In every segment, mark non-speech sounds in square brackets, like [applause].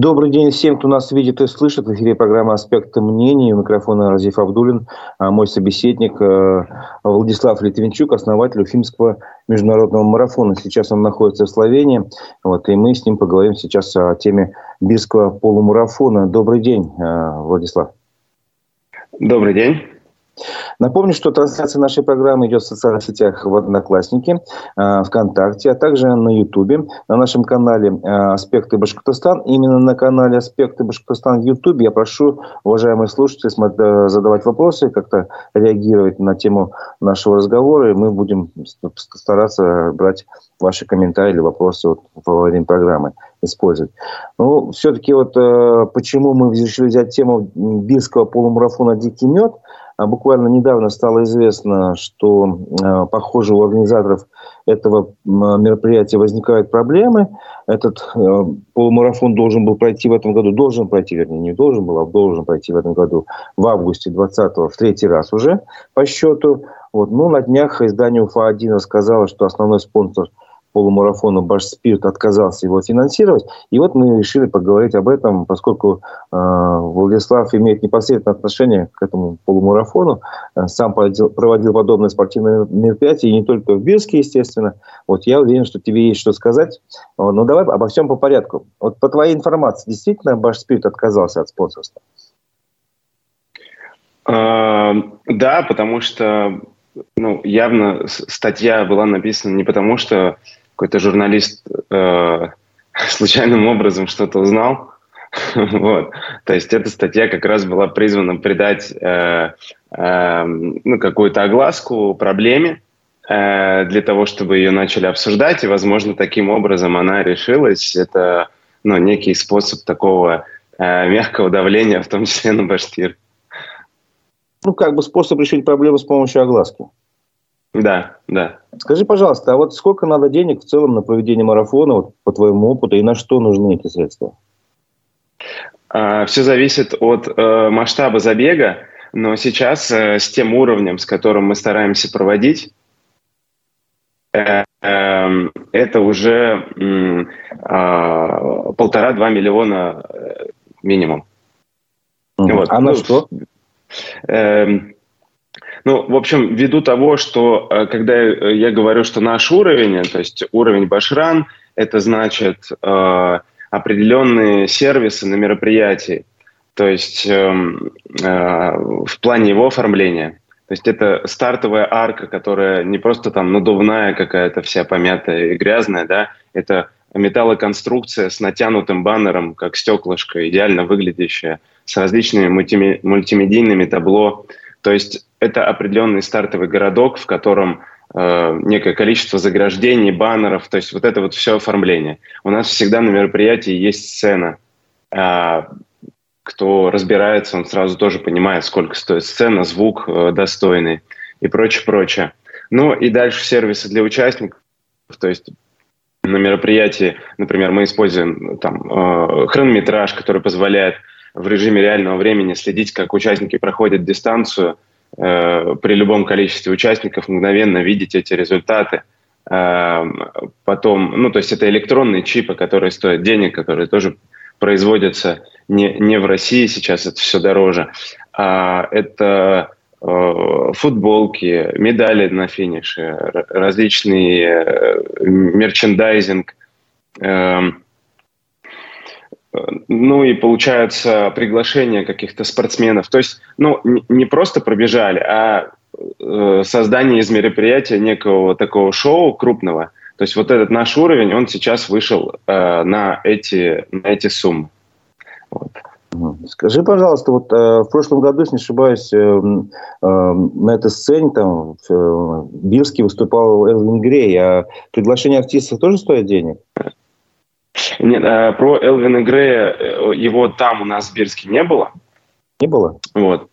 Добрый день всем, кто нас видит и слышит. В эфире программа «Аспекты мнений». У микрофона Разиф Абдулин, а мой собеседник э, Владислав Литвинчук, основатель Уфимского международного марафона. Сейчас он находится в Словении, вот, и мы с ним поговорим сейчас о теме Бирского полумарафона. Добрый день, э, Владислав. Добрый день. Напомню, что трансляция нашей программы идет в социальных сетях в Одноклассники, э, ВКонтакте, а также на Ютубе, на нашем канале э, «Аспекты Башкортостан». Именно на канале «Аспекты Башкортостан» в Ютубе я прошу, уважаемые слушатели, э, задавать вопросы, как-то реагировать на тему нашего разговора, и мы будем стараться брать ваши комментарии или вопросы во время программы использовать. Ну, все-таки вот почему мы решили взять тему бирского полумарафона «Дикий мед», буквально недавно стало известно, что, э, похоже, у организаторов этого мероприятия возникают проблемы. Этот э, полумарафон должен был пройти в этом году, должен пройти, вернее, не должен был, а должен пройти в этом году в августе 20-го, в третий раз уже по счету. Вот. Ну, на днях издание УФА-1 рассказало, что основной спонсор – полумарафона Башспирт отказался его финансировать. И вот мы решили поговорить об этом, поскольку э, Владислав имеет непосредственное отношение к этому полумарафону, э, сам проводил, проводил подобные спортивные мероприятия, и не только в Бирске, естественно. Вот я уверен, что тебе есть что сказать. Вот, но давай обо всем по порядку. Вот по твоей информации, действительно Башспирт отказался от спонсорства? А, да, потому что ну, явно статья была написана не потому, что какой-то журналист э, [laughs] случайным образом что-то узнал. [laughs] вот. То есть эта статья как раз была призвана придать э, э, ну, какую-то огласку проблеме, э, для того, чтобы ее начали обсуждать, и, возможно, таким образом она решилась. Это ну, некий способ такого э, мягкого давления, в том числе на Башкир. Ну, как бы способ решить проблему с помощью огласки. Да, да. Скажи, пожалуйста, а вот сколько надо денег в целом на проведение марафона, вот, по твоему опыту, и на что нужны эти средства? А, все зависит от э, масштаба забега, но сейчас э, с тем уровнем, с которым мы стараемся проводить, э, э, это уже э, полтора-два миллиона э, минимум. Mm. Вот. А на ну, что? Э, ну, в общем, ввиду того, что э, когда я говорю, что наш уровень, то есть уровень Башран, это значит э, определенные сервисы на мероприятии, то есть э, э, в плане его оформления. То есть это стартовая арка, которая не просто там надувная какая-то вся помятая и грязная, да, это металлоконструкция с натянутым баннером, как стеклышко, идеально выглядящая, с различными мультимедийными табло. То есть это определенный стартовый городок, в котором э, некое количество заграждений, баннеров, то есть вот это вот все оформление. У нас всегда на мероприятии есть сцена. Э, кто разбирается, он сразу тоже понимает, сколько стоит сцена, звук э, достойный и прочее, прочее. Ну и дальше сервисы для участников, то есть на мероприятии, например, мы используем там э, хронометраж, который позволяет в режиме реального времени следить, как участники проходят дистанцию – при любом количестве участников мгновенно видеть эти результаты. Э, потом, ну, то есть это электронные чипы, которые стоят денег, которые тоже производятся не, не в России сейчас, это все дороже. А это э, футболки, медали на финише, различный мерчендайзинг, эм, ну и получается приглашение каких-то спортсменов. То есть, ну, не просто пробежали, а э, создание из мероприятия некого такого шоу крупного. То есть вот этот наш уровень, он сейчас вышел э, на, эти, на эти суммы. Вот. Скажи, пожалуйста, вот э, в прошлом году, если не ошибаюсь, э, э, на этой сцене там в э, Бирске выступал Элвин Грей, а приглашение артистов тоже стоит денег? Нет, а, про Элвина Грея, э, его там у нас в Бирске не было. Не было? Вот,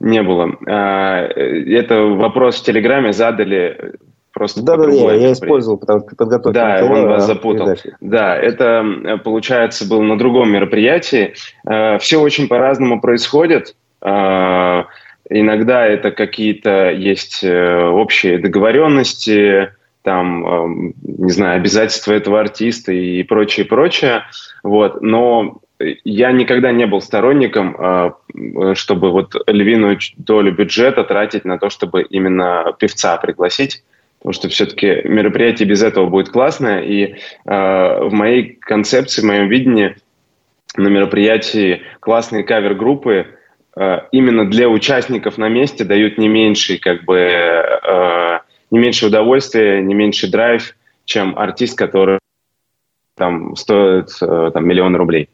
не было. А, это вопрос в Телеграме задали просто да, да, я, я использовал, потому что подготовил. Да, он вас запутал. Передачи. Да, это, получается, было на другом мероприятии. Все очень по-разному происходит. Иногда это какие-то есть э, общие договоренности, там, не знаю, обязательства этого артиста и прочее, прочее. Вот. Но я никогда не был сторонником, э, чтобы вот львиную долю бюджета тратить на то, чтобы именно певца пригласить потому что все-таки мероприятие без этого будет классное. И э, в моей концепции, в моем видении на мероприятии классные кавер-группы э, именно для участников на месте дают не меньший, как бы, э, не меньше удовольствия, не меньше драйв, чем артист, который там стоит э, там, миллион рублей.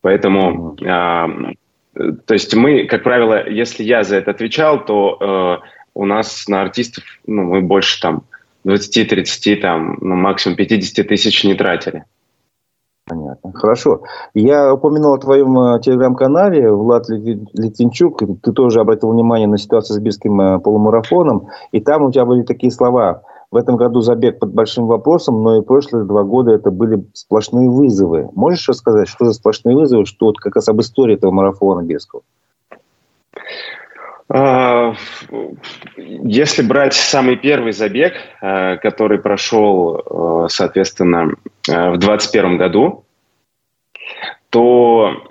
Поэтому, э, то есть мы, как правило, если я за это отвечал, то э, у нас на артистов, ну, мы больше там 20-30, там, ну, максимум 50 тысяч не тратили. Понятно. Хорошо. Я упомянул о твоем э, телеграм-канале Влад Литвинчук. Ты тоже обратил внимание на ситуацию с Бирским э, полумарафоном. И там у тебя были такие слова. В этом году забег под большим вопросом, но и прошлые два года это были сплошные вызовы. Можешь рассказать, что за сплошные вызовы, что вот как раз об истории этого марафона Бирского? А, если брать самый первый забег, а, который прошел, а, соответственно, в 2021 году, то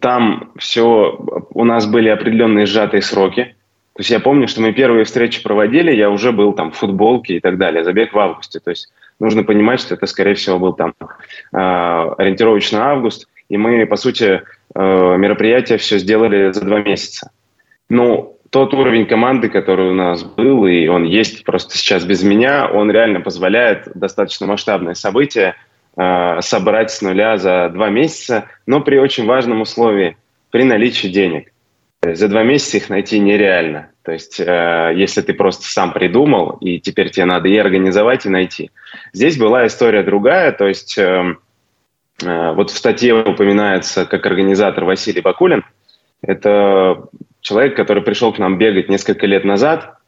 там все, у нас были определенные сжатые сроки. То есть я помню, что мы первые встречи проводили, я уже был там в футболке и так далее. Забег в августе. То есть нужно понимать, что это, скорее всего, был там ориентировочно август. И мы, по сути, мероприятие все сделали за два месяца. Ну, тот уровень команды, который у нас был, и он есть просто сейчас без меня, он реально позволяет достаточно масштабное событие э, собрать с нуля за два месяца, но при очень важном условии, при наличии денег. За два месяца их найти нереально. То есть, э, если ты просто сам придумал, и теперь тебе надо и организовать, и найти. Здесь была история другая, то есть э, э, вот в статье упоминается как организатор Василий Бакулин. Это человек, который пришел к нам бегать несколько лет назад,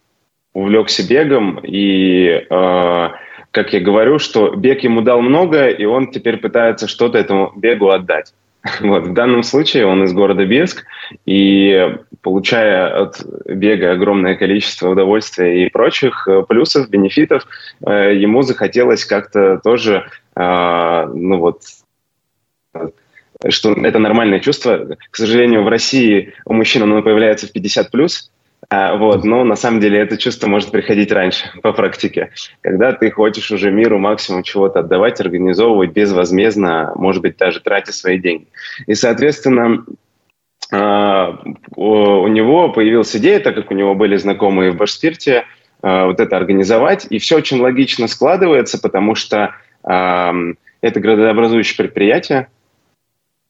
увлекся бегом, и, э, как я говорю, что бег ему дал много, и он теперь пытается что-то этому бегу отдать. [laughs] Вот, в данном случае он из города Бирск, и получая от бега огромное количество удовольствия и прочих э, плюсов, бенефитов, э, ему захотелось как-то тоже, э, ну вот, что это нормальное чувство. К сожалению, в России у мужчин оно появляется в 50 плюс, а, вот, но на самом деле это чувство может приходить раньше [laughs] по практике, когда ты хочешь уже миру максимум чего-то отдавать, организовывать безвозмездно, может быть, даже тратя свои деньги. И, соответственно, а, у него появилась идея, так как у него были знакомые в Башспирте, а, вот это организовать, и все очень логично складывается, потому что это градообразующее предприятие,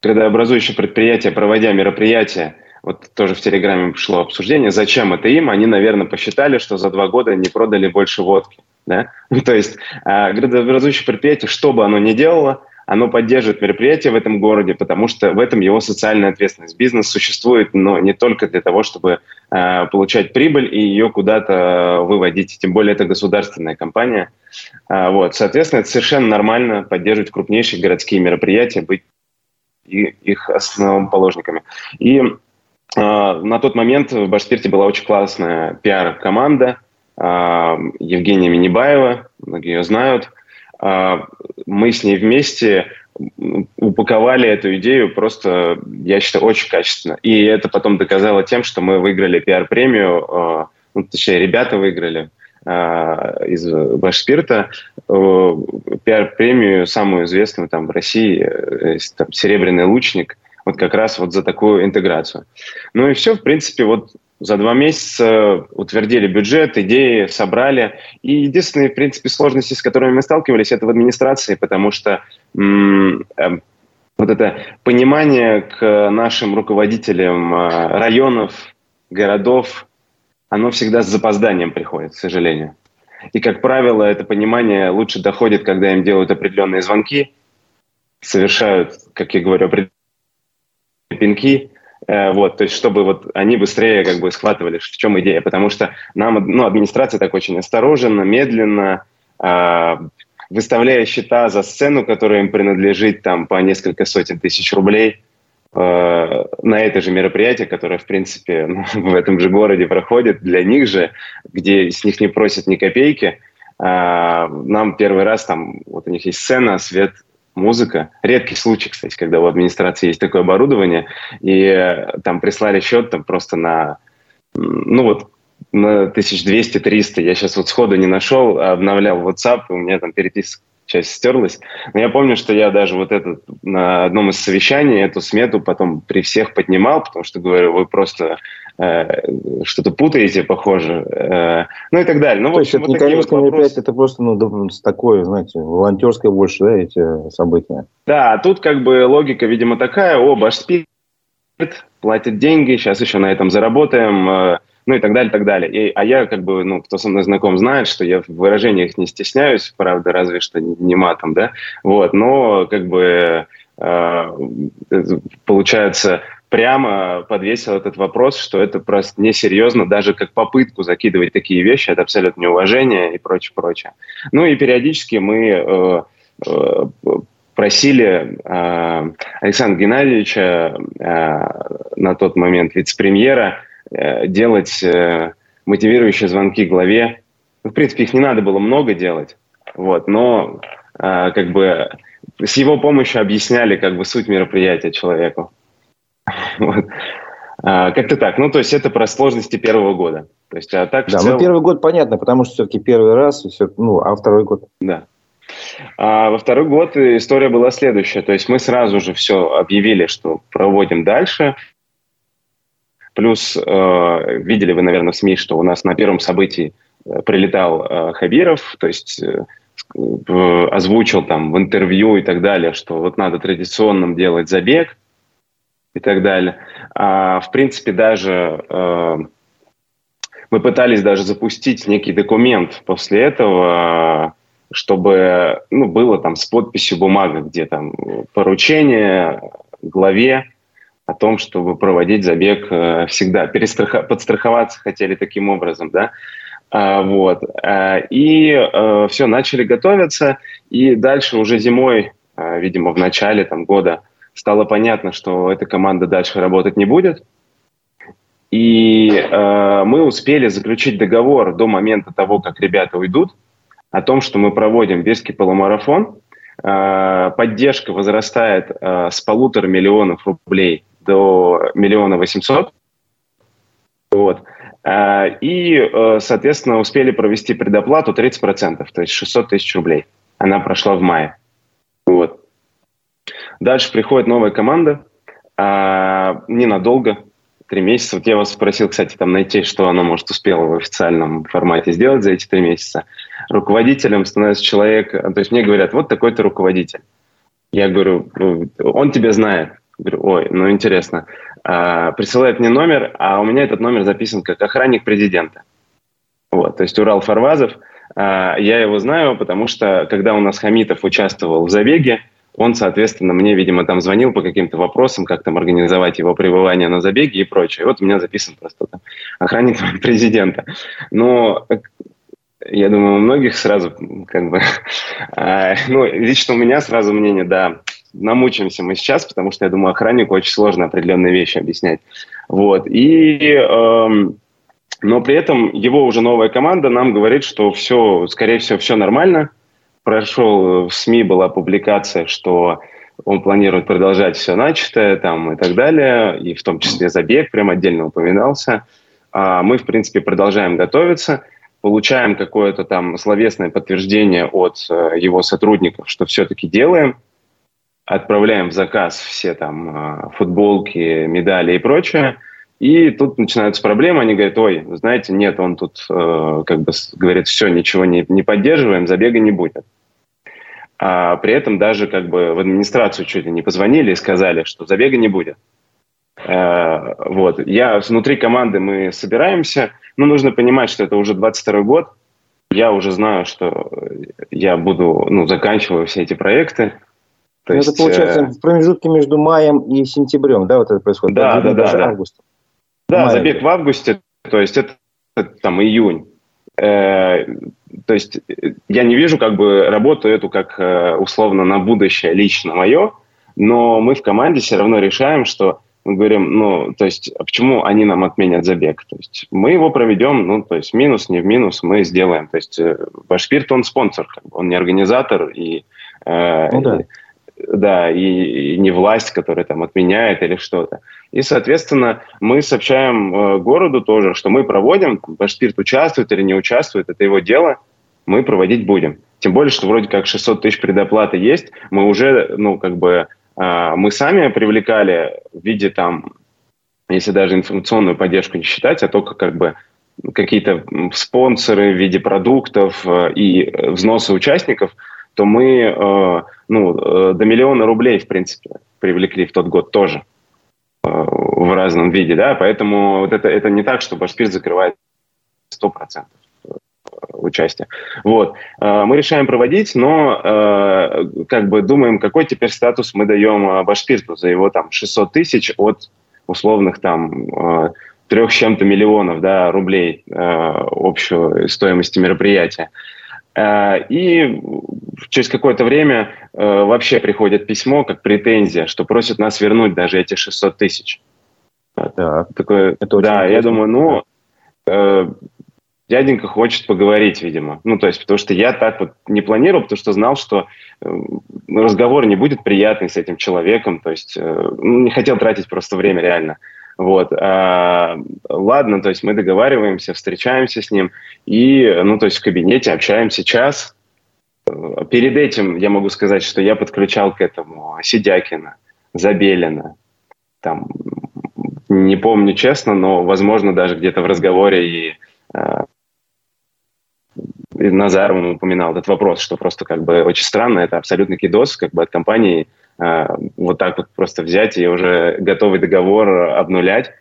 градообразующие предприятия, проводя мероприятия, вот тоже в Телеграме пришло обсуждение, зачем это им, они, наверное, посчитали, что за два года не продали больше водки. Да? [laughs] То есть а, градообразующее предприятие, что бы оно ни делало, оно поддерживает мероприятие в этом городе, потому что в этом его социальная ответственность. Бизнес существует, но не только для того, чтобы э, получать прибыль и ее куда-то выводить. Тем более это государственная компания. Э, вот, соответственно, это совершенно нормально поддерживать крупнейшие городские мероприятия, быть их основоположниками. И э, на тот момент в Башспирте была очень классная пиар-команда э, Евгения Минибаева, многие ее знают. Э, мы с ней вместе упаковали эту идею просто, я считаю, очень качественно. И это потом доказало тем, что мы выиграли пиар-премию, ну, точнее, ребята выиграли из Башспирта пиар-премию самую известную там в России, э, там, «Серебряный лучник», вот как раз вот за такую интеграцию. Ну и все, в принципе, вот за два месяца утвердили бюджет, идеи собрали. И единственные, в принципе, сложности, с которыми мы сталкивались, это в администрации, потому что м- э, вот это понимание к нашим руководителям районов, городов, оно всегда с запозданием приходит, к сожалению. И, как правило, это понимание лучше доходит, когда им делают определенные звонки, совершают, как я говорю, определенные пинки, э, вот, то есть чтобы вот они быстрее как бы схватывали, в чем идея, потому что нам, ну, администрация так очень осторожно, медленно, э, выставляя счета за сцену, которая им принадлежит там по несколько сотен тысяч рублей, Э, на это же мероприятие, которое, в принципе, [laughs] ну, в этом же городе проходит, для них же, где с них не просят ни копейки, э, нам первый раз там, вот у них есть сцена, свет, музыка. Редкий случай, кстати, когда у администрации есть такое оборудование, и э, там прислали счет там просто на, ну вот, на 1200-300. Я сейчас вот сходу не нашел, обновлял WhatsApp, и у меня там переписка часть стерлась. Но я помню, что я даже вот этот на одном из совещаний эту смету потом при всех поднимал, потому что говорю, вы просто э, что-то путаете, похоже, э, ну и так далее. Ну, То есть это вот не вот мероприятие, это просто ну, такое, знаете, волонтерское больше, да, эти события? Да, а тут как бы логика, видимо, такая, о, Башспирт платит деньги, сейчас еще на этом заработаем, э, ну и так далее, так далее. И, а я как бы, ну, кто со мной знаком, знает, что я в выражениях не стесняюсь, правда, разве что не матом, да, вот, но как бы э, получается прямо подвесил этот вопрос, что это просто несерьезно, даже как попытку закидывать такие вещи, это абсолютно неуважение и прочее, прочее. Ну и периодически мы э, э, просили э, Александра Геннадьевича, э, на тот момент вице-премьера, Э, делать э, мотивирующие звонки главе. В принципе, их не надо было много делать, вот, но э, как бы с его помощью объясняли как бы суть мероприятия человеку. [laughs] Вот. А, как-то так. Ну, то есть это про сложности первого года. То есть, а так да, целом... ну первый год понятно, потому что все-таки первый раз, все, ну, а второй год? Да. А во второй год история была следующая. То есть мы сразу же все объявили, что проводим дальше. Плюс э, видели вы, наверное, в СМИ, что у нас на первом событии э, прилетал э, Хабиров, то есть э, озвучил там в интервью и так далее, что вот надо традиционным делать забег и так далее. А, в принципе, даже э, мы пытались даже запустить некий документ после этого, чтобы ну, было там с подписью бумага, где там поручение главе о том, чтобы проводить забег э, всегда, перестрахо... подстраховаться хотели таким образом, да, а, вот. А, и а, все, начали готовиться, и дальше уже зимой, а, видимо, в начале там, года стало понятно, что эта команда дальше работать не будет, и э, мы успели заключить договор до момента того, как ребята уйдут, о том, что мы проводим Бирский полумарафон. Э, поддержка возрастает э, с полутора миллионов рублей до миллиона восемьсот. Вот. А, и, э, соответственно, успели провести предоплату 30%, то есть 600 тысяч рублей. Она прошла в мае. Вот. Дальше приходит новая команда, а, ненадолго, три месяца. Вот я вас спросил, кстати, там найти, что она, может, успела в официальном формате сделать за эти три месяца. Руководителем становится человек, то есть мне говорят, вот такой-то руководитель. Я говорю, «Ну, он тебя знает. Говорю, ой, ну интересно. А, присылает мне номер, а у меня этот номер записан как охранник президента. Вот, то есть Урал Фарвазов. А, я его знаю, потому что когда у нас Хамитов участвовал в забеге, он, соответственно, мне, видимо, там звонил по каким-то вопросам, как там организовать его пребывание на забеге и прочее. И вот у меня записан просто там охранник [laughs] президента. Но я думаю, у многих сразу, как бы, [laughs] а, ну, лично у меня сразу мнение, да, намучимся мы сейчас, потому что, я думаю, охраннику очень сложно определенные вещи объяснять. Вот. И, эм, но при этом его уже новая команда нам говорит, что все, скорее всего, все нормально. Прошел в СМИ была публикация, что он планирует продолжать все начатое там и так далее, и в том числе забег прям отдельно упоминался. А мы, в принципе, продолжаем готовиться, получаем какое-то там словесное подтверждение от э, его сотрудников, что все-таки делаем – отправляем в заказ все там а, футболки, медали и прочее. И тут начинаются проблемы, они говорят, ой, знаете, нет, он тут, э, как бы, говорит, все, ничего не, не поддерживаем, забега не будет. А при этом даже как бы в администрацию чуть ли не позвонили и сказали, что забега не будет. Э, вот. Я внутри команды мы собираемся, но нужно понимать, что это уже 22 год, я уже знаю, что я буду, ну, заканчиваю все эти проекты, то ну, есть, это получается э... в промежутке между маем и сентябрем, да, вот это происходит? Да, да, да. Да, август. да Мая забег в августе, то есть это, это там июнь. Э, то есть я не вижу как бы работу эту как э, условно на будущее лично мое, но мы в команде все равно решаем, что мы говорим, ну, то есть, а почему они нам отменят забег? То есть мы его проведем, ну, то есть минус, не в минус, мы сделаем. То есть Башпирт, он спонсор, как бы, он не организатор, и, э, ну, да да, и, и не власть, которая там отменяет или что-то. И, соответственно, мы сообщаем э, городу тоже, что мы проводим, Башпирт участвует или не участвует, это его дело, мы проводить будем. Тем более, что вроде как 600 тысяч предоплаты есть, мы уже, ну, как бы, э, мы сами привлекали в виде там, если даже информационную поддержку не считать, а только как бы какие-то спонсоры в виде продуктов э, и взносы участников, то мы э, ну, э, до миллиона рублей, в принципе, привлекли в тот год тоже в разном виде, да, поэтому вот это, это не так, что Башпирт закрывает 100% участия. Вот. Мы решаем проводить, но как бы думаем, какой теперь статус мы даем Башпирту за его там 600 тысяч от условных там трех с чем-то миллионов да, рублей э, общую стоимости мероприятия. Э, и через какое-то время э, вообще приходит письмо, как претензия, что просят нас вернуть даже эти 600 тысяч. Да, Такое, это да я думаю, ну, э, дяденька хочет поговорить, видимо. Ну, то есть, потому что я так вот не планировал, потому что знал, что э, разговор не будет приятный с этим человеком, то есть э, ну, не хотел тратить просто время реально. Вот. А, ладно, то есть мы договариваемся, встречаемся с ним и, ну, то есть в кабинете общаемся час. Перед этим я могу сказать, что я подключал к этому Сидякина, Забелина, там, не помню честно, но, возможно, даже где-то в разговоре и, э, и Назаров упоминал этот вопрос, что просто как бы очень странно, это абсолютный кидос как бы от компании вот так вот просто взять и уже готовый договор обнулять.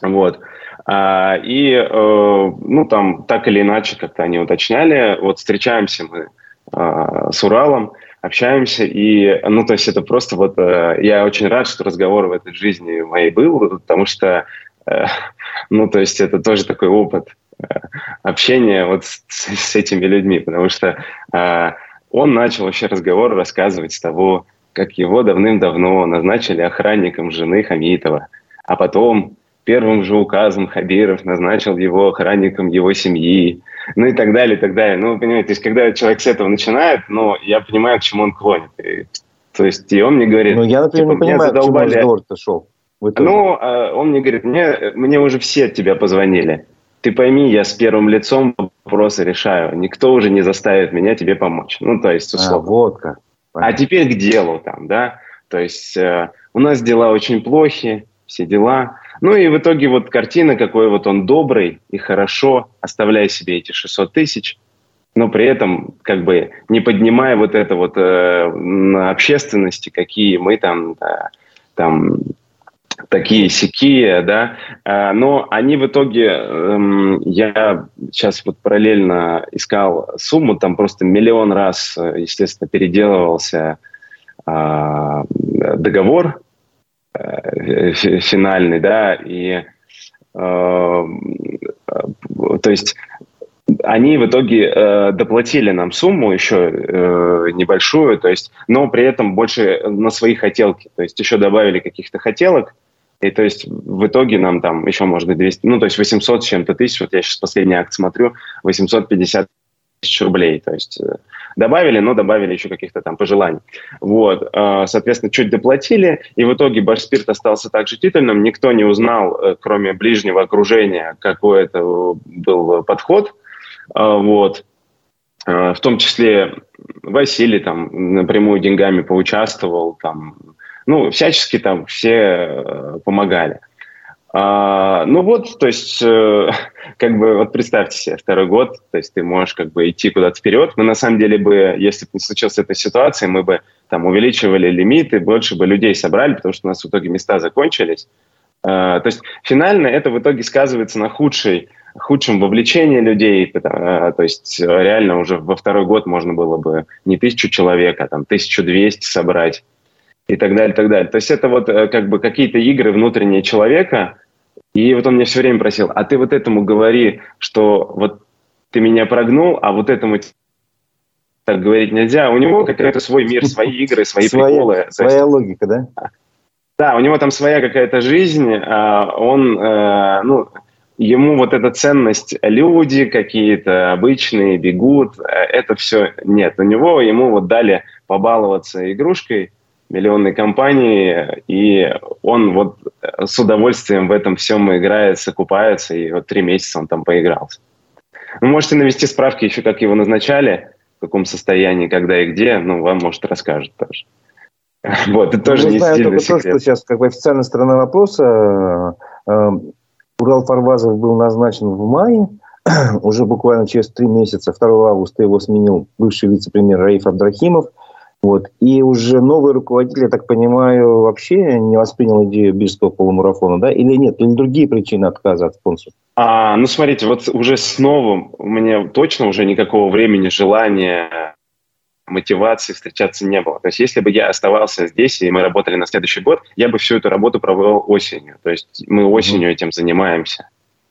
Вот. А, и, э, ну, там, так или иначе, как-то они уточняли, вот встречаемся мы э, с Уралом, общаемся, и, ну, то есть это просто вот, я очень рад, что разговор в этой жизни моей был, потому что, [laughs] ну, то есть это тоже такой опыт общения вот с, с этими людьми, потому что он начал вообще разговор рассказывать с того, как его давным-давно назначили охранником жены Хамитова, а потом первым же указом Хабиров назначил его охранником его семьи, ну и так далее, и так далее. Ну, вы понимаете, то есть, когда человек с этого начинает, ну, я понимаю, к чему он клонит. И, то есть, и он мне говорит... Ну, я, например, типа, не понимаю, задолбали... к чему разговор-то шел. Ну, а, он мне говорит, мне, мне уже все от тебя позвонили. Ты пойми, я с первым лицом вопросы решаю. Никто уже не заставит меня тебе помочь. Ну, то есть, условно. А, вот как. А теперь к делу там, да. То есть э, у нас дела очень плохи, все дела. Ну и в итоге вот картина, какой вот он добрый и хорошо, оставляя себе эти 600 тысяч, но при этом как бы не поднимая вот это вот э, на общественности, какие мы там, да, там такие сякие, да, а, но они в итоге, эм, я сейчас вот параллельно искал сумму, там просто миллион раз, естественно, переделывался а, договор э, финальный, да, и э, то есть они в итоге э, доплатили нам сумму еще э, небольшую, то есть, но при этом больше на свои хотелки, то есть еще добавили каких-то хотелок, и то есть в итоге нам там еще, может быть, 200, ну, то есть 800 с чем-то тысяч, вот я сейчас последний акт смотрю, 850 тысяч рублей. То есть э, добавили, но добавили еще каких-то там пожеланий. Вот, э, соответственно, чуть доплатили, и в итоге Башспирт остался также титульным. Никто не узнал, э, кроме ближнего окружения, какой это был подход. Вот. В том числе Василий там напрямую деньгами поучаствовал, там ну, всячески там все э, помогали. А, ну вот, то есть, э, [laughs] как бы, вот представьте себе, второй год, то есть ты можешь как бы идти куда-то вперед. Мы на самом деле бы, если бы не случилась эта ситуация, мы бы там увеличивали лимиты, больше бы людей собрали, потому что у нас в итоге места закончились. А, то есть финально это в итоге сказывается на худшей худшем вовлечении людей, то есть реально уже во второй год можно было бы не тысячу человек, а там 1200 собрать и так далее, и так далее. То есть это вот э, как бы какие-то игры внутренние человека, и вот он мне все время просил, а ты вот этому говори, что вот ты меня прогнул, а вот этому так говорить нельзя. У него какой-то свой мир, свои игры, свои своя, приколы. Своя есть, логика, да? Да, у него там своя какая-то жизнь. А он, э, ну, ему вот эта ценность, люди какие-то обычные бегут, это все нет. У него, ему вот дали побаловаться игрушкой миллионной компании, и он вот с удовольствием в этом всем играется, купается, и вот три месяца он там поигрался. Вы можете навести справки еще, как его назначали, в каком состоянии, когда и где, ну, вам, может, расскажут тоже. [laughs] Вот, это тоже не знаю только то, что сейчас как бы официальная сторона вопроса. Э, э, Урал Фарвазов был назначен в мае, [clears throat] уже буквально через три месяца, 2 августа его сменил бывший вице-премьер Раиф Абдрахимов. Вот. И уже новый руководитель, я так понимаю, вообще не воспринял идею бирского полумарафона, да? Или нет? Или другие причины отказа от спонсорства? А, ну, смотрите, вот уже с новым у меня точно уже никакого времени, желания мотивации встречаться не было. То есть если бы я оставался здесь, и мы работали на следующий год, я бы всю эту работу провел осенью. То есть мы осенью этим занимаемся.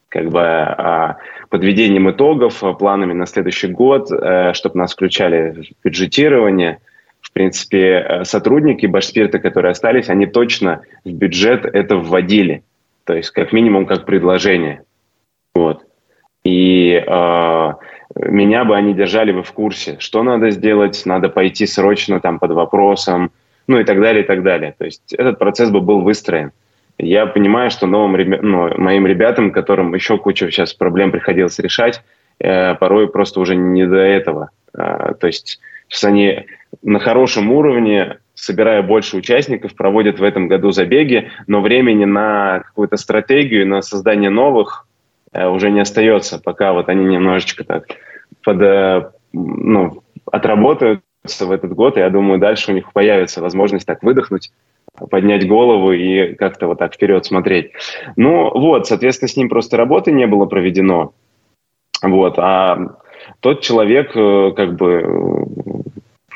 Как бы а, подведением итогов, планами на следующий год, э, чтобы нас включали в бюджетирование. В принципе, э, сотрудники Башспирта, которые остались, они точно в бюджет это вводили. То есть как минимум как предложение. Вот. И э, меня бы они держали бы в курсе, что надо сделать, надо пойти срочно там под вопросом, ну и так далее, и так далее. То есть этот процесс бы был выстроен. Я понимаю, что новым ну, моим ребятам, которым еще куча сейчас проблем приходилось решать, э, порой просто уже не до этого. Э, то есть сейчас они на хорошем уровне, собирая больше участников, проводят в этом году забеги, но времени на какую-то стратегию, на создание новых э, уже не остается, пока вот они немножечко так под, э, ну, отработаются в этот год, и я думаю, дальше у них появится возможность так выдохнуть, поднять голову и как-то вот так вперед смотреть. Ну вот, соответственно, с ним просто работы не было проведено. Вот, а тот человек э, как бы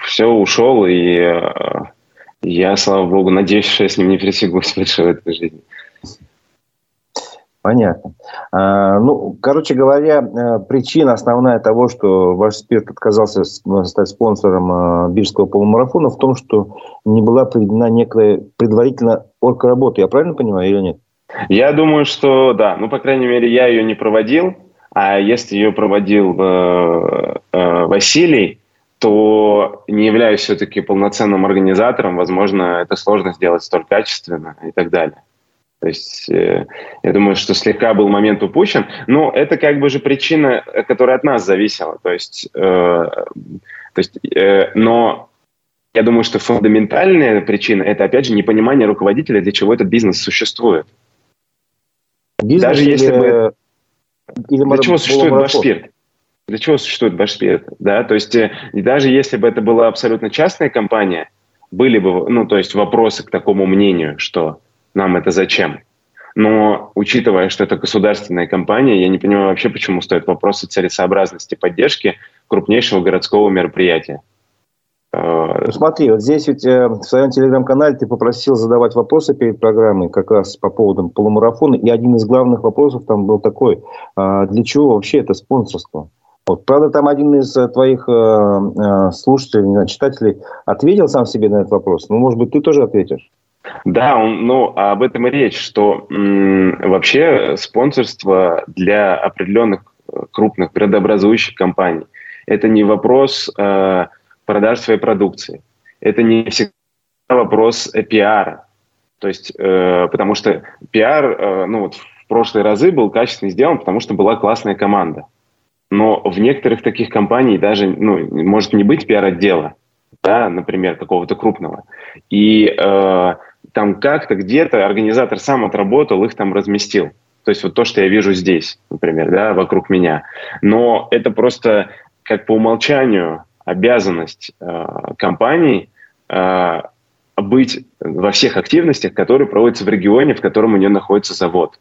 все ушел, и э, я, слава богу, надеюсь, что я с ним не пересекусь больше [laughs] в этой жизни. Понятно. А, ну, короче говоря, э, причина основная того, что ваш спирт отказался ну, стать спонсором э, Бирского полумарафона, в том, что не была проведена некая предварительно оргработа. Я правильно понимаю или нет? Я думаю, что да. Ну, по крайней мере, я ее не проводил. А если ее проводил э, э, Василий, то не являюсь все-таки полноценным организатором. Возможно, это сложно сделать столь качественно и так далее. То есть э, я думаю, что слегка был момент упущен. Но это как бы же причина, которая от нас зависела. То есть, э, то есть э, но я думаю, что фундаментальная причина – это, опять же, непонимание руководителя, для чего этот бизнес существует. Бизнес Даже или, если бы... Или для чего существует Башспирт? Для чего существует Башспирт? Да? То есть э, даже если бы это была абсолютно частная компания, были бы ну, то есть вопросы к такому мнению, что нам это зачем. Но учитывая, что это государственная компания, я не понимаю вообще, почему стоят вопросы целесообразности поддержки крупнейшего городского мероприятия. Э, ну, смотри, вот здесь ведь э, в своем телеграм-канале ты попросил задавать вопросы перед программой как раз по поводу полумарафона, и один из главных вопросов там был такой, а для чего вообще это спонсорство? Вот. Правда, там один из э, твоих слушателей, читателей ответил сам себе на этот вопрос. Ну, может быть, ты тоже ответишь? Да, он, ну, об этом и речь, что м, вообще спонсорство для определенных э, крупных градообразующих компаний это не вопрос э, продаж своей продукции, это не всегда вопрос э, пиара. То есть, э, потому что пиар, э, ну вот в прошлые разы был качественно сделан, потому что была классная команда. Но в некоторых таких компаниях даже, ну, может не быть пиар-отдела, да, например, какого-то крупного. И э, там как-то где-то организатор сам отработал, их там разместил. То есть вот то, что я вижу здесь, например, да, вокруг меня. Но это просто как по умолчанию обязанность э, компаний э, быть во всех активностях, которые проводятся в регионе, в котором у нее находится завод.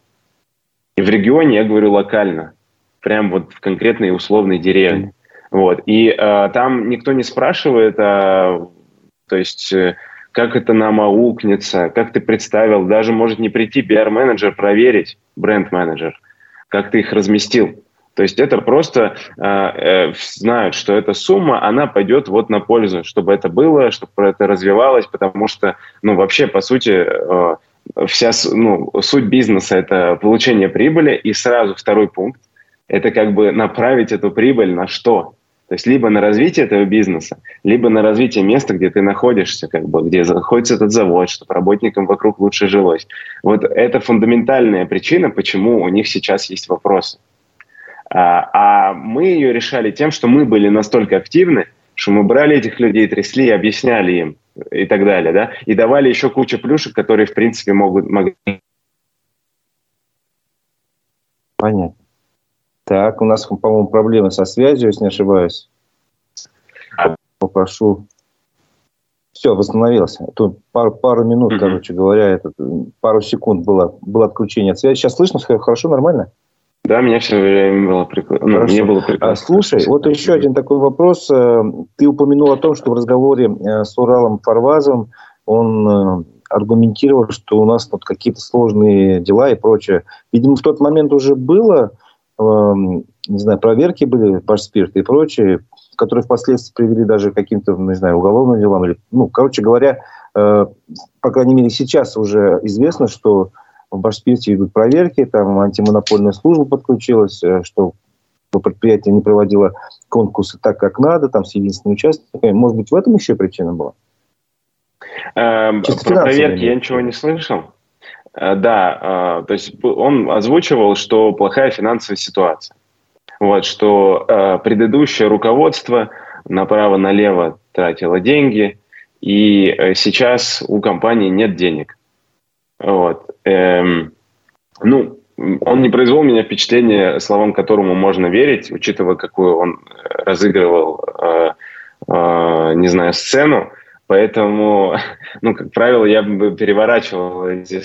И в регионе, я говорю локально, прям вот в конкретной условной деревне. Вот. И э, там никто не спрашивает, а, то есть э, как это нам аукнется, как ты представил, даже может не прийти пиар-менеджер проверить, бренд-менеджер, как ты их разместил. То есть это просто э, э, знают, что эта сумма, она пойдет вот на пользу, чтобы это было, чтобы это развивалось, потому что, ну, вообще, по сути, э, вся ну, суть бизнеса – это получение прибыли, и сразу второй пункт – это как бы направить эту прибыль на что? То есть либо на развитие этого бизнеса, либо на развитие места, где ты находишься, как бы, где находится этот завод, чтобы работникам вокруг лучше жилось. Вот это фундаментальная причина, почему у них сейчас есть вопросы. А, а мы ее решали тем, что мы были настолько активны, что мы брали этих людей, трясли, объясняли им и так далее, да, и давали еще кучу плюшек, которые, в принципе, могут... могли Понятно. Так, у нас, по-моему, проблемы со связью, если не ошибаюсь. Попрошу. Все, восстановился. Тут пару, пару минут, mm-hmm. короче говоря, это, пару секунд было, было отключение от связи. Сейчас слышно хорошо, нормально? Да, меня все время было прикольно. Ну, мне было прикольно. А, слушай, вот еще один такой вопрос. Э, ты упомянул о том, что в разговоре э, с Уралом Фарвазовым он э, аргументировал, что у нас тут какие-то сложные дела и прочее. Видимо, в тот момент уже было не знаю, проверки были, пашспирт и прочее, которые впоследствии привели даже к каким-то, не знаю, уголовным делам. Или, ну, короче говоря, э, по крайней мере, сейчас уже известно, что в Башспирте идут проверки, там антимонопольная служба подключилась, э, что предприятие не проводило конкурсы так, как надо, там с единственными участниками. Может быть, в этом еще причина была? Эм, про проверки я ничего не слышал. Э, да, э, то есть он озвучивал, что плохая финансовая ситуация. Вот, что э, предыдущее руководство направо-налево тратило деньги, и сейчас у компании нет денег. Вот. Эм, ну, он не произвел меня впечатление, словам которому можно верить, учитывая, какую он разыгрывал, э, э, не знаю, сцену. Поэтому, [laughs] ну, как правило, я бы переворачивал эти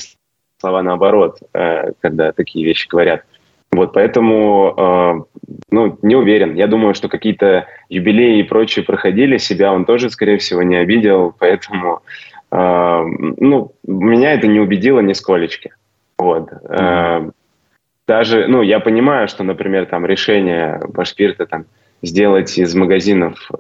слова наоборот, э, когда такие вещи говорят. Вот, поэтому, э, ну, не уверен. Я думаю, что какие-то юбилеи и прочие проходили, себя он тоже, скорее всего, не обидел, поэтому, э, ну, меня это не убедило нисколечки. Вот. Mm-hmm. Даже, ну, я понимаю, что, например, там решение Башпирта там сделать из магазинов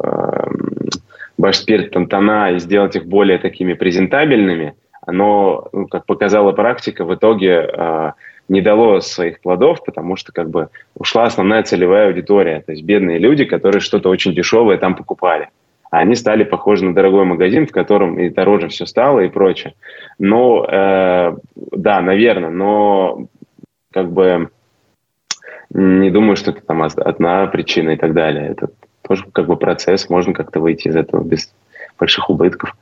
Башспирт, там, тона и сделать их более такими презентабельными – оно, ну, как показала практика, в итоге э, не дало своих плодов, потому что как бы ушла основная целевая аудитория, то есть бедные люди, которые что-то очень дешевое там покупали. А они стали похожи на дорогой магазин, в котором и дороже все стало и прочее. Но, э, да, наверное, но как бы не думаю, что это там одна причина и так далее. Это тоже как бы процесс, можно как-то выйти из этого без больших убытков.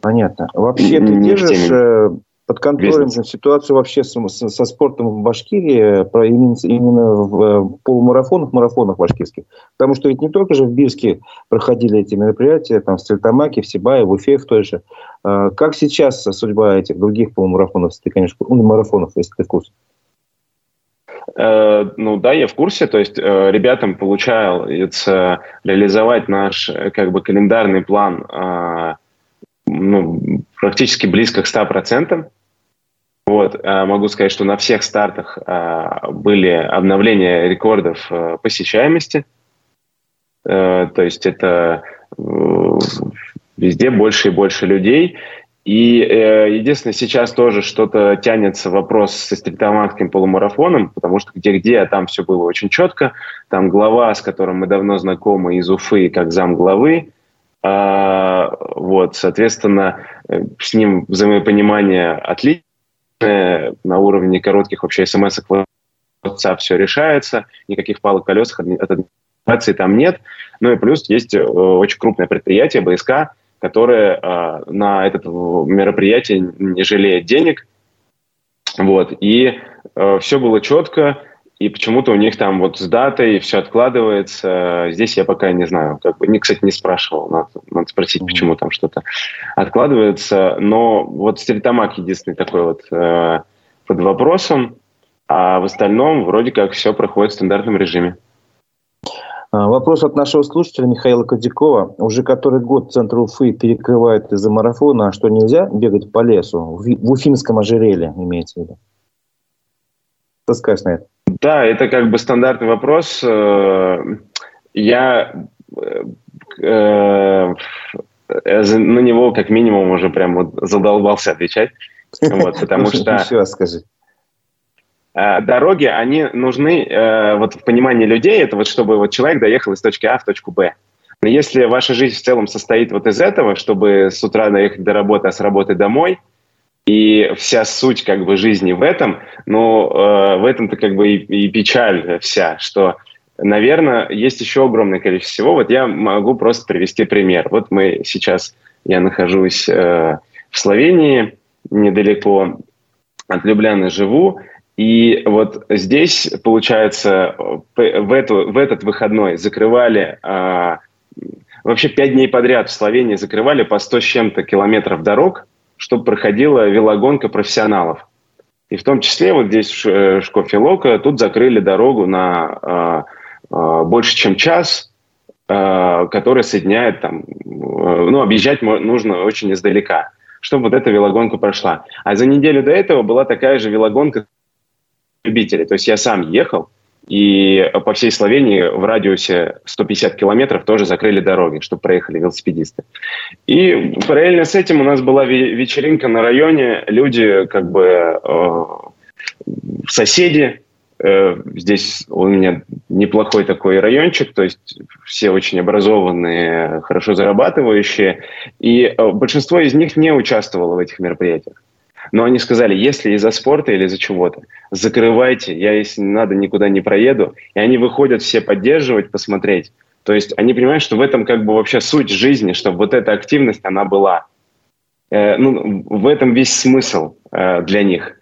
Понятно. Вообще ты держишь э, под контролем бизнес. ситуацию вообще со, со спортом в Башкирии, про именно, именно в э, полумарафонах, марафонах башкирских. Потому что ведь не только же в Бирске проходили эти мероприятия, там в Стельтамаке, в Сибае, в Уфе в той же. А как сейчас судьба этих других полумарафонов, если ты, конечно, ну, марафонов, если ты в курсе? Э, ну да, я в курсе. То есть ребятам получается реализовать наш как бы календарный план ну, практически близко к 100%. Вот, а могу сказать, что на всех стартах а, были обновления рекордов а, посещаемости. то есть это везде больше и больше людей. И э, единственное, сейчас тоже что-то тянется вопрос со стритоматским полумарафоном, потому что где-где, а там все было очень четко. Там глава, с которым мы давно знакомы из Уфы, как зам главы, вот, соответственно, э, с ним взаимопонимание отличное. На уровне коротких вообще смс WhatsApp все решается, никаких палок колесах от администрации там нет. Ну и плюс есть э, очень крупное предприятие, БСК, которое э, на это мероприятие не жалеет денег. Вот, и э, все было четко, и почему-то у них там вот с датой все откладывается. Здесь я пока не знаю. Как бы, не, кстати, не спрашивал. Надо, надо спросить, почему там что-то откладывается. Но вот Стритамак единственный такой вот э, под вопросом. А в остальном вроде как все проходит в стандартном режиме. А, вопрос от нашего слушателя Михаила Кадякова. Уже который год центр Уфы перекрывает из-за марафона, а что нельзя бегать по лесу? В Уфимском ожерелье имеется в виду. Что скажешь на это? Да, это как бы стандартный вопрос. Э, я э, на него как минимум уже прям вот задолбался отвечать. Вот, потому что... Еще скажи. Дороги, они нужны, вот в понимании людей, это вот чтобы вот человек доехал из точки А в точку Б. Но если ваша жизнь в целом состоит вот из этого, чтобы с утра доехать до работы, а с работы домой, и вся суть как бы жизни в этом, ну, э, в этом-то как бы и, и печаль вся, что, наверное, есть еще огромное количество всего. Вот я могу просто привести пример. Вот мы сейчас, я нахожусь э, в Словении, недалеко от Любляны живу, и вот здесь, получается, в, эту, в этот выходной закрывали э, вообще пять дней подряд в Словении закрывали по 100 с чем-то километров дорог, чтобы проходила велогонка профессионалов. И в том числе вот здесь э, Шкофе Лока тут закрыли дорогу на э, э, больше, чем час, э, которая соединяет там, э, ну, объезжать нужно очень издалека, чтобы вот эта велогонка прошла. А за неделю до этого была такая же велогонка любителей. То есть я сам ехал, и по всей Словении в радиусе 150 километров тоже закрыли дороги, чтобы проехали велосипедисты. И параллельно с этим у нас была вечеринка на районе. Люди, как бы э, соседи, э, здесь у меня неплохой такой райончик, то есть все очень образованные, хорошо зарабатывающие. И э, большинство из них не участвовало в этих мероприятиях. Но они сказали, если из-за спорта или из-за чего-то, закрывайте, я, если надо, никуда не проеду. И они выходят все поддерживать, посмотреть. То есть они понимают, что в этом как бы вообще суть жизни, чтобы вот эта активность, она была. Э, ну, в этом весь смысл э, для них.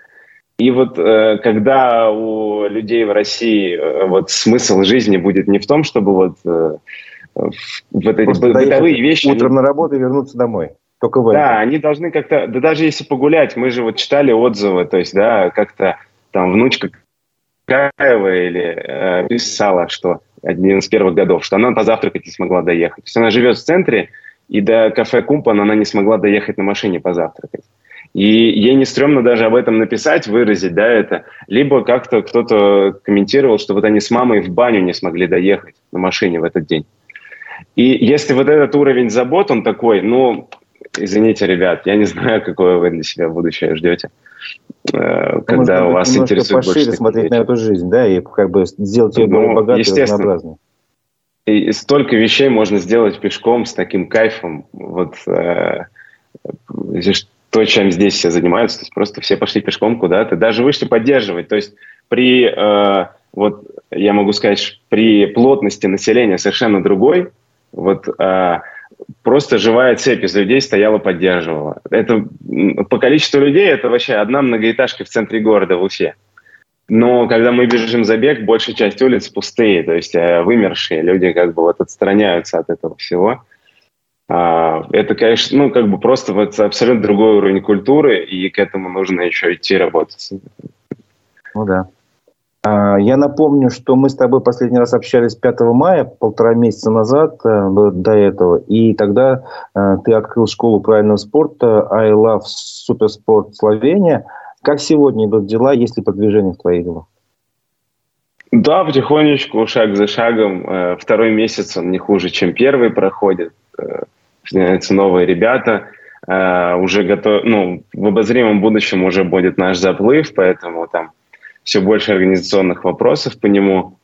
И вот э, когда у людей в России э, вот смысл жизни будет не в том, чтобы вот э, в этой бытовые вещи... Утром на работу и вернуться домой. Только в этом. Да, они должны как-то, да даже если погулять, мы же вот читали отзывы, то есть, да, как-то там внучка Каева или э, писала, что один из первых годов, что она позавтракать не смогла доехать. То есть она живет в центре, и до кафе Кумпан она не смогла доехать на машине позавтракать. И ей не стрёмно даже об этом написать, выразить, да, это. Либо как-то кто-то комментировал, что вот они с мамой в баню не смогли доехать на машине в этот день. И если вот этот уровень забот, он такой, ну, извините, ребят, я не знаю, [laughs] какое вы для себя будущее ждете, э, когда Может, вас интересует больше смотреть на эту жизнь, да, и как бы сделать ее ну, более богатой и разнообразной. И столько вещей можно сделать пешком с таким кайфом. Вот э, то, чем здесь все занимаются, то есть просто все пошли пешком куда-то, даже вышли поддерживать. То есть при, э, вот я могу сказать, при плотности населения совершенно другой, вот э, просто живая цепь из людей стояла, поддерживала. Это по количеству людей это вообще одна многоэтажка в центре города в Уфе. Но когда мы бежим за бег, большая часть улиц пустые, то есть э, вымершие. Люди как бы вот отстраняются от этого всего. А, это, конечно, ну, как бы просто вот абсолютно другой уровень культуры, и к этому нужно еще идти работать. Ну да. А, я напомню, что мы с тобой последний раз общались 5 мая, полтора месяца назад э, до этого, и тогда э, ты открыл школу правильного спорта I Love Supersport Словения. Как сегодня идут дела, есть ли продвижение в твоих делах? Да, потихонечку, шаг за шагом. Э, второй месяц он не хуже, чем первый проходит. Начинаются новые ребята. Уже готов, ну, в обозримом будущем уже будет наш заплыв, поэтому там все больше организационных вопросов по нему.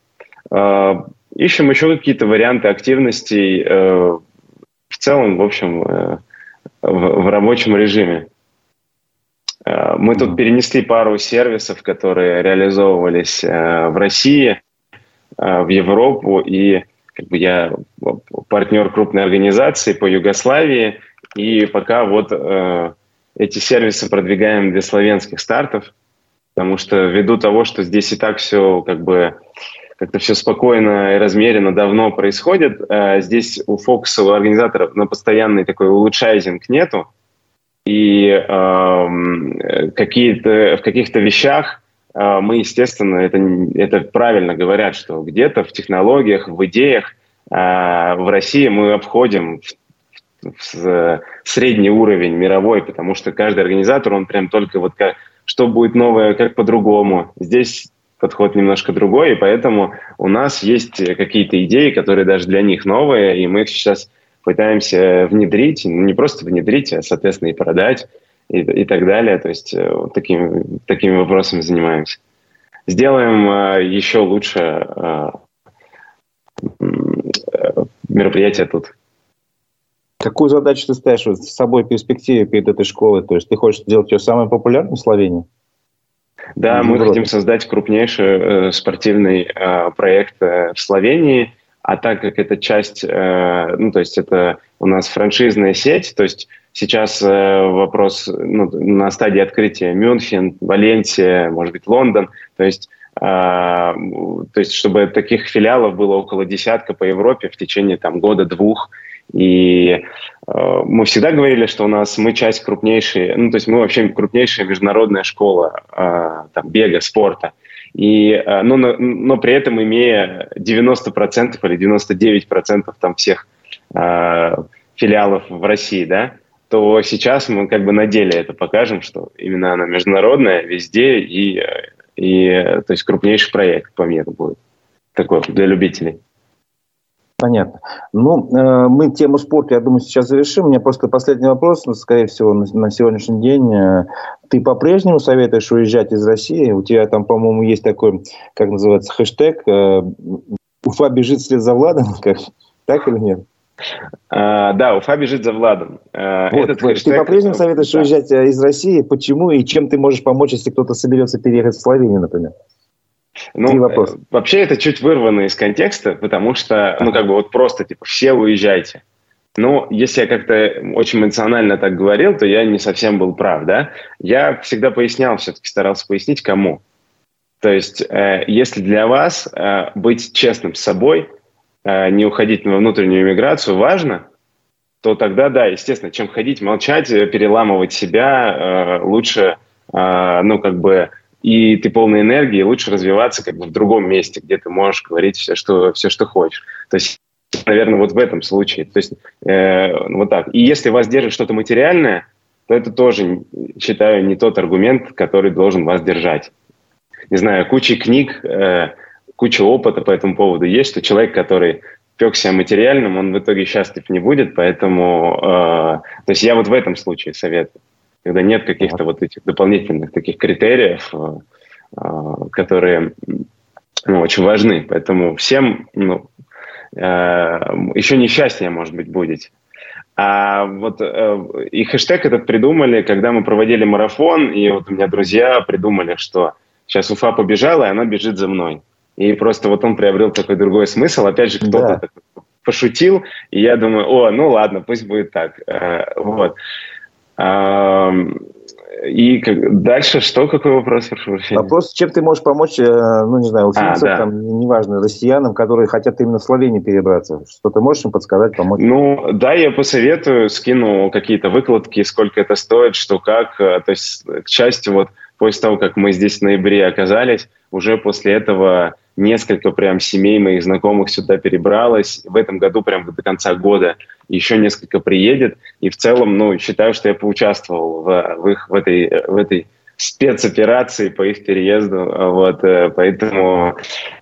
А, ищем еще какие-то варианты активностей э, в целом, в общем, э, в, рабочем режиме. А, мы тут перенесли пару сервисов, которые реализовывались э, в России, в Европу, и как бы я партнер крупной организации по Югославии, и пока вот эти сервисы продвигаем для славянских стартов – Потому что ввиду того, что здесь и так все как бы как-то все спокойно и размеренно давно происходит, э, здесь у Фокса, у организаторов на постоянный такой улучшайзинг нету. И э, какие-то, в каких-то вещах э, мы, естественно, это, это правильно говорят, что где-то в технологиях, в идеях э, в России мы обходим в, в средний уровень мировой, потому что каждый организатор, он прям только вот что будет новое, как по-другому. Здесь подход немножко другой, и поэтому у нас есть какие-то идеи, которые даже для них новые, и мы их сейчас пытаемся внедрить, ну, не просто внедрить, а, соответственно, и продать, и, и так далее. То есть э, вот такими, такими вопросами занимаемся. Сделаем э, еще лучше э, мероприятие тут. Какую задачу ты ставишь с собой в перспективе перед этой школой? То есть ты хочешь сделать ее самой популярной в Словении? Да, мы хотим создать крупнейший э, спортивный э, проект э, в Словении, а так как это часть, э, ну то есть это у нас франшизная сеть, то есть сейчас э, вопрос ну, на стадии открытия Мюнхен, Валенсия, может быть Лондон, то есть э, то есть чтобы таких филиалов было около десятка по Европе в течение там года-двух, и э, мы всегда говорили, что у нас мы часть крупнейшей, ну то есть мы вообще крупнейшая международная школа э, там, бега, спорта. И, э, но, но, но при этом имея 90% или 99% там всех э, филиалов в России, да, то сейчас мы как бы на деле это покажем, что именно она международная везде и, и то есть крупнейший проект по миру будет такой для любителей. Понятно. Ну, э, мы тему спорта, я думаю, сейчас завершим. У меня просто последний вопрос, ну, скорее всего, на, на сегодняшний день. Э, ты по-прежнему советуешь уезжать из России? У тебя там, по-моему, есть такой, как называется, хэштег э, «Уфа бежит вслед за Владом». [laughs] Как, так или нет? А, да, Уфа бежит за Владом. А, вот, Этот хэштег... Ты по-прежнему советуешь да. уезжать э, из России. Почему и чем ты можешь помочь, если кто-то соберется переехать в Словению, например? Ну, вопрос. Э, вообще это чуть вырвано из контекста, потому что, ну, как бы вот просто, типа, все уезжайте. Но если я как-то очень эмоционально так говорил, то я не совсем был прав, да? Я всегда пояснял, все-таки старался пояснить, кому. То есть, э, если для вас э, быть честным с собой, э, не уходить во внутреннюю миграцию важно, то тогда, да, естественно, чем ходить, молчать, переламывать себя, э, лучше, э, ну, как бы и ты полный энергии, лучше развиваться как бы в другом месте, где ты можешь говорить все, что, все, что хочешь. То есть, наверное, вот в этом случае. То есть, э, вот так. И если вас держит что-то материальное, то это тоже, считаю, не тот аргумент, который должен вас держать. Не знаю, куча книг, э, куча опыта по этому поводу есть, что человек, который пекся материальным, он в итоге счастлив не будет, поэтому... Э, то есть я вот в этом случае советую когда нет каких-то вот этих дополнительных таких критериев, э, э, которые ну, очень важны. Поэтому всем ну, э, еще несчастье, может быть, будет. А вот и хэштег этот придумали, когда мы проводили марафон, и вот у меня друзья придумали, что сейчас Уфа побежала, и она бежит за мной. И просто вот он приобрел такой другой смысл. Опять же, кто-то да. пошутил, и я думаю, о, ну ладно, пусть будет так. Вот. И как, дальше что? Какой вопрос, прошу прощения? Вопрос, чем ты можешь помочь, э, ну, не знаю, уфимцам, а, да. там, неважно, россиянам, которые хотят именно в Словению перебраться? Что ты можешь им подсказать, помочь? Ну, да, я посоветую, скину какие-то выкладки, сколько это стоит, что как. Э, то есть, к счастью, вот после того, как мы здесь в ноябре оказались, уже после этого несколько прям семей моих знакомых сюда перебралось. В этом году прям до конца года еще несколько приедет. И в целом, ну, считаю, что я поучаствовал в, в их в этой, в этой спецоперации по их переезду. Вот, э, поэтому,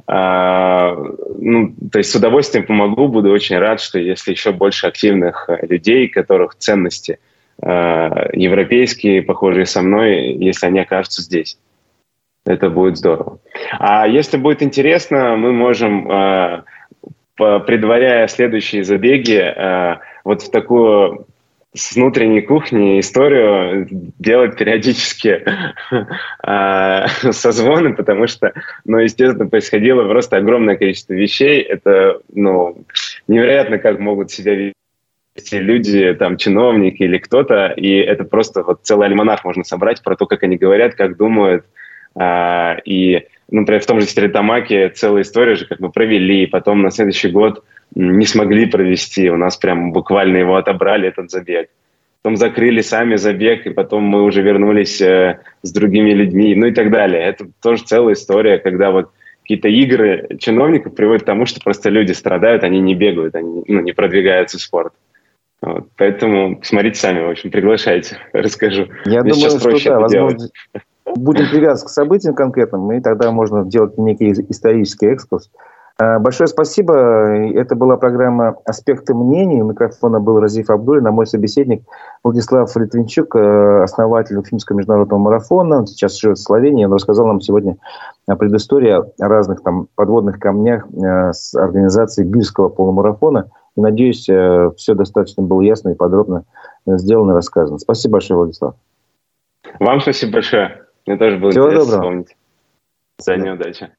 а, ну, то есть с удовольствием помогу, буду очень рад, что если еще больше активных людей, которых ценности а, европейские, похожие со мной, если они окажутся здесь. Это будет здорово. А если будет интересно, мы можем, э, предваряя следующие забеги, э, вот в такую с внутренней кухни историю делать периодически [laughs] э, созвоны, потому что, ну, естественно, происходило просто огромное количество вещей. Это, ну, невероятно, как могут себя вести люди, там, чиновники или кто-то, и это просто вот целый альманах можно собрать про то, как они говорят, как думают, и, например, в том же Стерлитамаке целая история же как бы провели, и потом на следующий год не смогли провести. У нас прям буквально его отобрали, этот забег. Потом закрыли сами забег, и потом мы уже вернулись э, с другими людьми, ну и так далее. Это тоже целая история, когда вот какие-то игры чиновников приводят к тому, что просто люди страдают, они не бегают, они ну, не продвигаются в спорт. Вот, поэтому смотрите сами, в общем, приглашайте, [laughs] расскажу. Я Мне думаю, что да, возможно, будем привязываться к событиям конкретным, и тогда можно делать некий исторический экскурс. Большое спасибо. Это была программа «Аспекты мнений». У микрофона был Разиф Абдулин, а мой собеседник Владислав Литвинчук, основатель Уфимского международного марафона. Он сейчас живет в Словении. Он рассказал нам сегодня о предыстории о разных там подводных камнях с организацией Бирского полумарафона. И, надеюсь, все достаточно было ясно и подробно сделано и рассказано. Спасибо большое, Владислав. Вам спасибо большое. Мне тоже было Всего интересно доброго. вспомнить. Взаимной удачи.